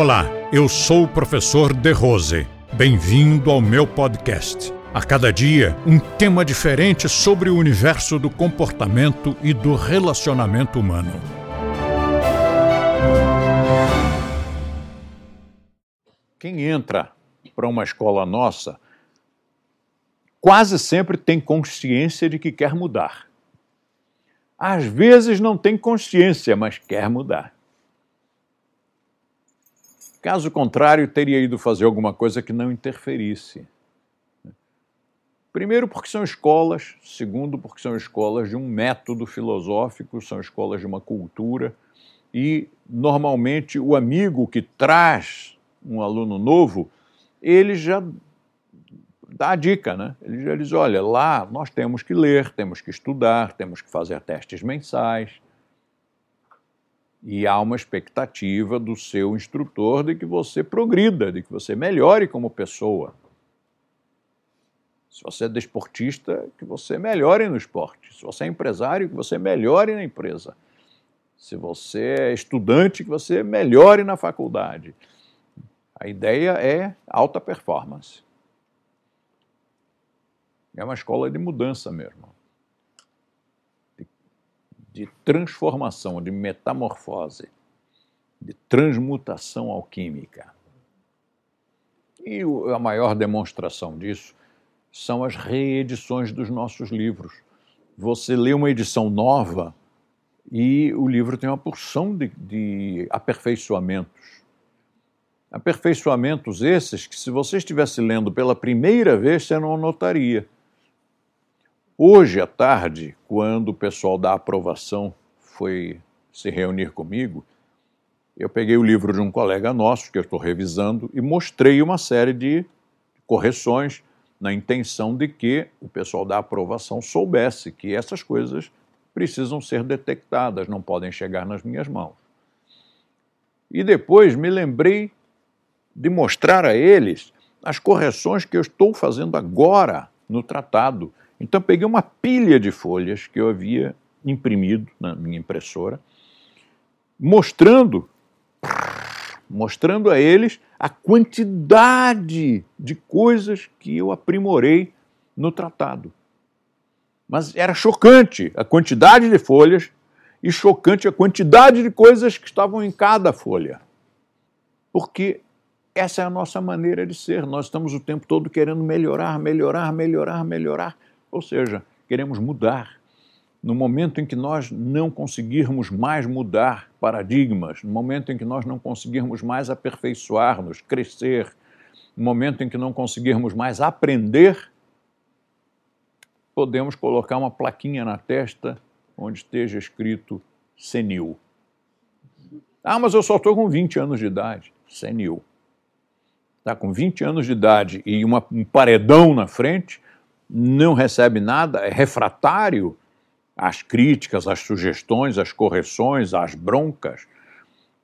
Olá, eu sou o professor De Rose. Bem-vindo ao meu podcast. A cada dia, um tema diferente sobre o universo do comportamento e do relacionamento humano. Quem entra para uma escola nossa quase sempre tem consciência de que quer mudar. Às vezes não tem consciência, mas quer mudar. Caso contrário, teria ido fazer alguma coisa que não interferisse. Primeiro, porque são escolas, segundo, porque são escolas de um método filosófico, são escolas de uma cultura, e normalmente o amigo que traz um aluno novo, ele já dá a dica, né? Ele já diz: olha, lá nós temos que ler, temos que estudar, temos que fazer testes mensais. E há uma expectativa do seu instrutor de que você progrida, de que você melhore como pessoa. Se você é desportista, que você melhore no esporte. Se você é empresário, que você melhore na empresa. Se você é estudante, que você melhore na faculdade. A ideia é alta performance. É uma escola de mudança mesmo. De, transformação, de metamorfose, de transmutação alquímica. E a maior demonstração disso são as reedições dos nossos livros. Você lê uma edição nova e o livro tem uma porção de, de aperfeiçoamentos. Aperfeiçoamentos esses que, se você estivesse lendo pela primeira vez, você não notaria. Hoje à tarde, quando o pessoal da aprovação foi se reunir comigo, eu peguei o livro de um colega nosso que eu estou revisando e mostrei uma série de correções na intenção de que o pessoal da aprovação soubesse que essas coisas precisam ser detectadas, não podem chegar nas minhas mãos. E depois me lembrei de mostrar a eles as correções que eu estou fazendo agora no tratado então peguei uma pilha de folhas que eu havia imprimido na minha impressora, mostrando mostrando a eles a quantidade de coisas que eu aprimorei no tratado. Mas era chocante a quantidade de folhas e chocante a quantidade de coisas que estavam em cada folha. Porque essa é a nossa maneira de ser. Nós estamos o tempo todo querendo melhorar, melhorar, melhorar, melhorar. Ou seja, queremos mudar. No momento em que nós não conseguirmos mais mudar paradigmas, no momento em que nós não conseguirmos mais aperfeiçoar-nos, crescer, no momento em que não conseguirmos mais aprender, podemos colocar uma plaquinha na testa onde esteja escrito senil. Ah, mas eu só estou com 20 anos de idade. Senil. Está com 20 anos de idade e uma, um paredão na frente, não recebe nada, é refratário às críticas, às sugestões, às correções, às broncas,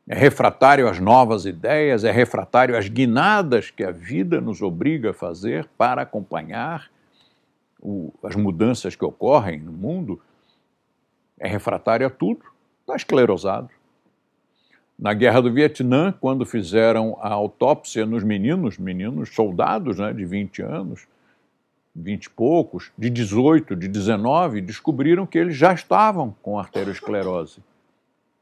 é refratário às novas ideias, é refratário às guinadas que a vida nos obriga a fazer para acompanhar o, as mudanças que ocorrem no mundo, é refratário a tudo, está esclerosado. Na guerra do Vietnã, quando fizeram a autópsia nos meninos, meninos soldados né, de 20 anos, 20 e poucos, de 18, de 19, descobriram que eles já estavam com arteriosclerose.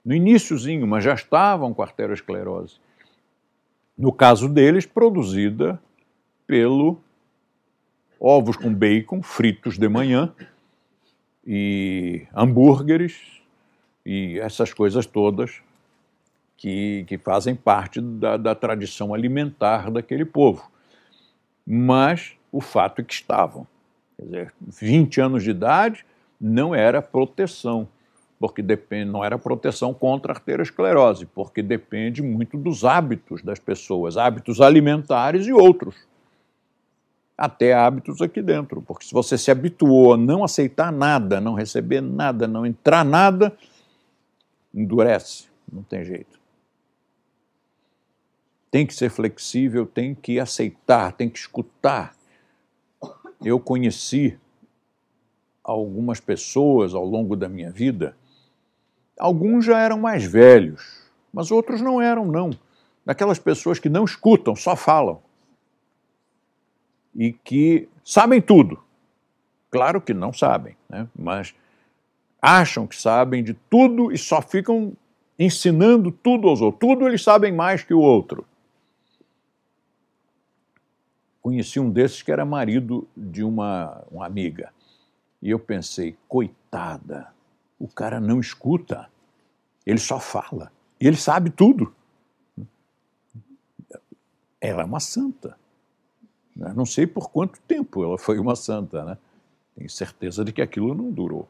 No iníciozinho, mas já estavam com arteriosclerose. No caso deles, produzida pelo ovos com bacon fritos de manhã e hambúrgueres e essas coisas todas que, que fazem parte da, da tradição alimentar daquele povo. Mas o fato é que estavam. Quer dizer, 20 anos de idade não era proteção, porque depende, não era proteção contra a arteriosclerose, porque depende muito dos hábitos das pessoas, hábitos alimentares e outros. Até hábitos aqui dentro, porque se você se habituou a não aceitar nada, não receber nada, não entrar nada, endurece, não tem jeito tem que ser flexível, tem que aceitar, tem que escutar, eu conheci algumas pessoas ao longo da minha vida. Alguns já eram mais velhos, mas outros não eram, não. daquelas pessoas que não escutam, só falam. E que sabem tudo. Claro que não sabem, né? mas acham que sabem de tudo e só ficam ensinando tudo aos outros. Tudo eles sabem mais que o outro. Conheci um desses que era marido de uma, uma amiga. E eu pensei, coitada, o cara não escuta, ele só fala. E ele sabe tudo. Ela é uma santa. não sei por quanto tempo ela foi uma santa, né? Tenho certeza de que aquilo não durou.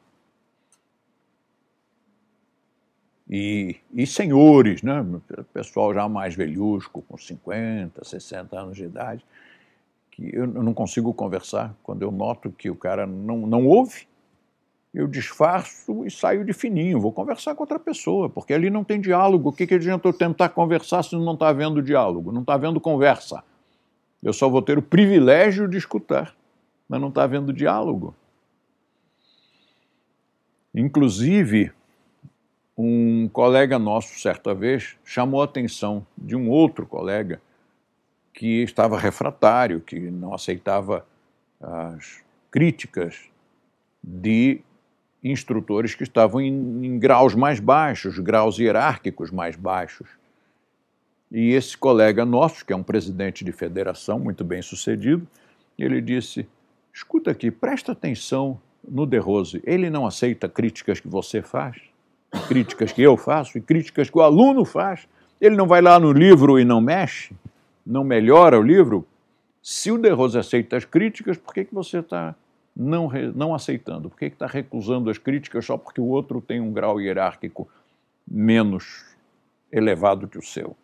E, e senhores, né? pessoal já mais velhusco, com 50, 60 anos de idade, que eu não consigo conversar quando eu noto que o cara não, não ouve, eu disfarço e saio de fininho, vou conversar com outra pessoa, porque ali não tem diálogo. O que, que adianta eu tentar conversar se não está havendo diálogo? Não está havendo conversa. Eu só vou ter o privilégio de escutar, mas não está havendo diálogo. Inclusive, um colega nosso, certa vez, chamou a atenção de um outro colega que estava refratário, que não aceitava as críticas de instrutores que estavam em, em, graus mais baixos, graus hierárquicos mais baixos. E esse colega nosso, que é um presidente de federação muito bem sucedido, ele disse: escuta aqui, presta atenção no De Rose, ele não aceita críticas que você faz, críticas que eu faço e críticas que o aluno faz. Ele não vai lá no livro e não mexe, não melhora o livro. Se o De Rose aceita as críticas, por que, que você está não, não aceitando? Por que está recusando as críticas só porque o outro tem um grau hierárquico menos elevado que o seu?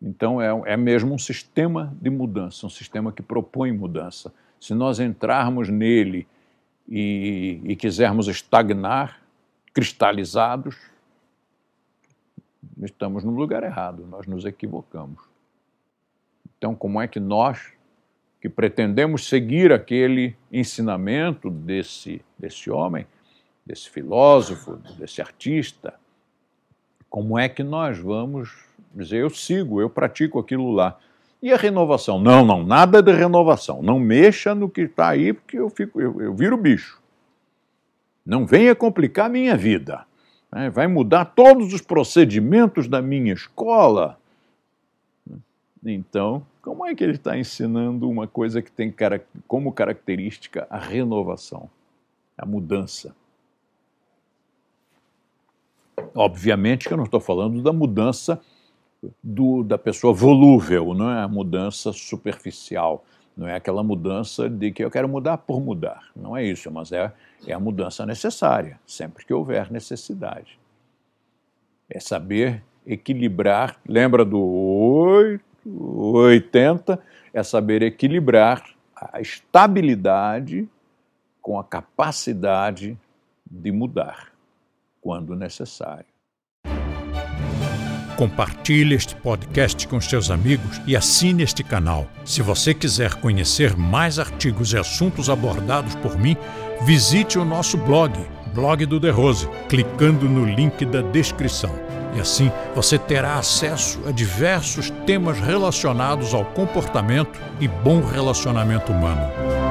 Então, é, é mesmo um sistema de mudança, um sistema que propõe mudança. Se nós entrarmos nele e, e quisermos estagnar, cristalizados, estamos no lugar errado, nós nos equivocamos. Então, como é que nós que pretendemos seguir aquele ensinamento desse, desse homem, desse filósofo, desse artista, como é que nós vamos dizer, eu sigo, eu pratico aquilo lá? E a renovação? Não, não, nada de renovação. Não mexa no que está aí, porque eu, fico, eu, eu viro bicho. Não venha complicar minha vida. Né? Vai mudar todos os procedimentos da minha escola. Então, como é que ele está ensinando uma coisa que tem como característica a renovação, a mudança? Obviamente que eu não estou falando da mudança do, da pessoa volúvel, não é a mudança superficial, não é aquela mudança de que eu quero mudar por mudar, não é isso, mas é, é a mudança necessária, sempre que houver necessidade. É saber equilibrar, lembra do 8, 80 é saber equilibrar a estabilidade com a capacidade de mudar quando necessário. Compartilhe este podcast com seus amigos e assine este canal. Se você quiser conhecer mais artigos e assuntos abordados por mim, visite o nosso blog, Blog do The Rose, clicando no link da descrição. E assim você terá acesso a diversos temas relacionados ao comportamento e bom relacionamento humano.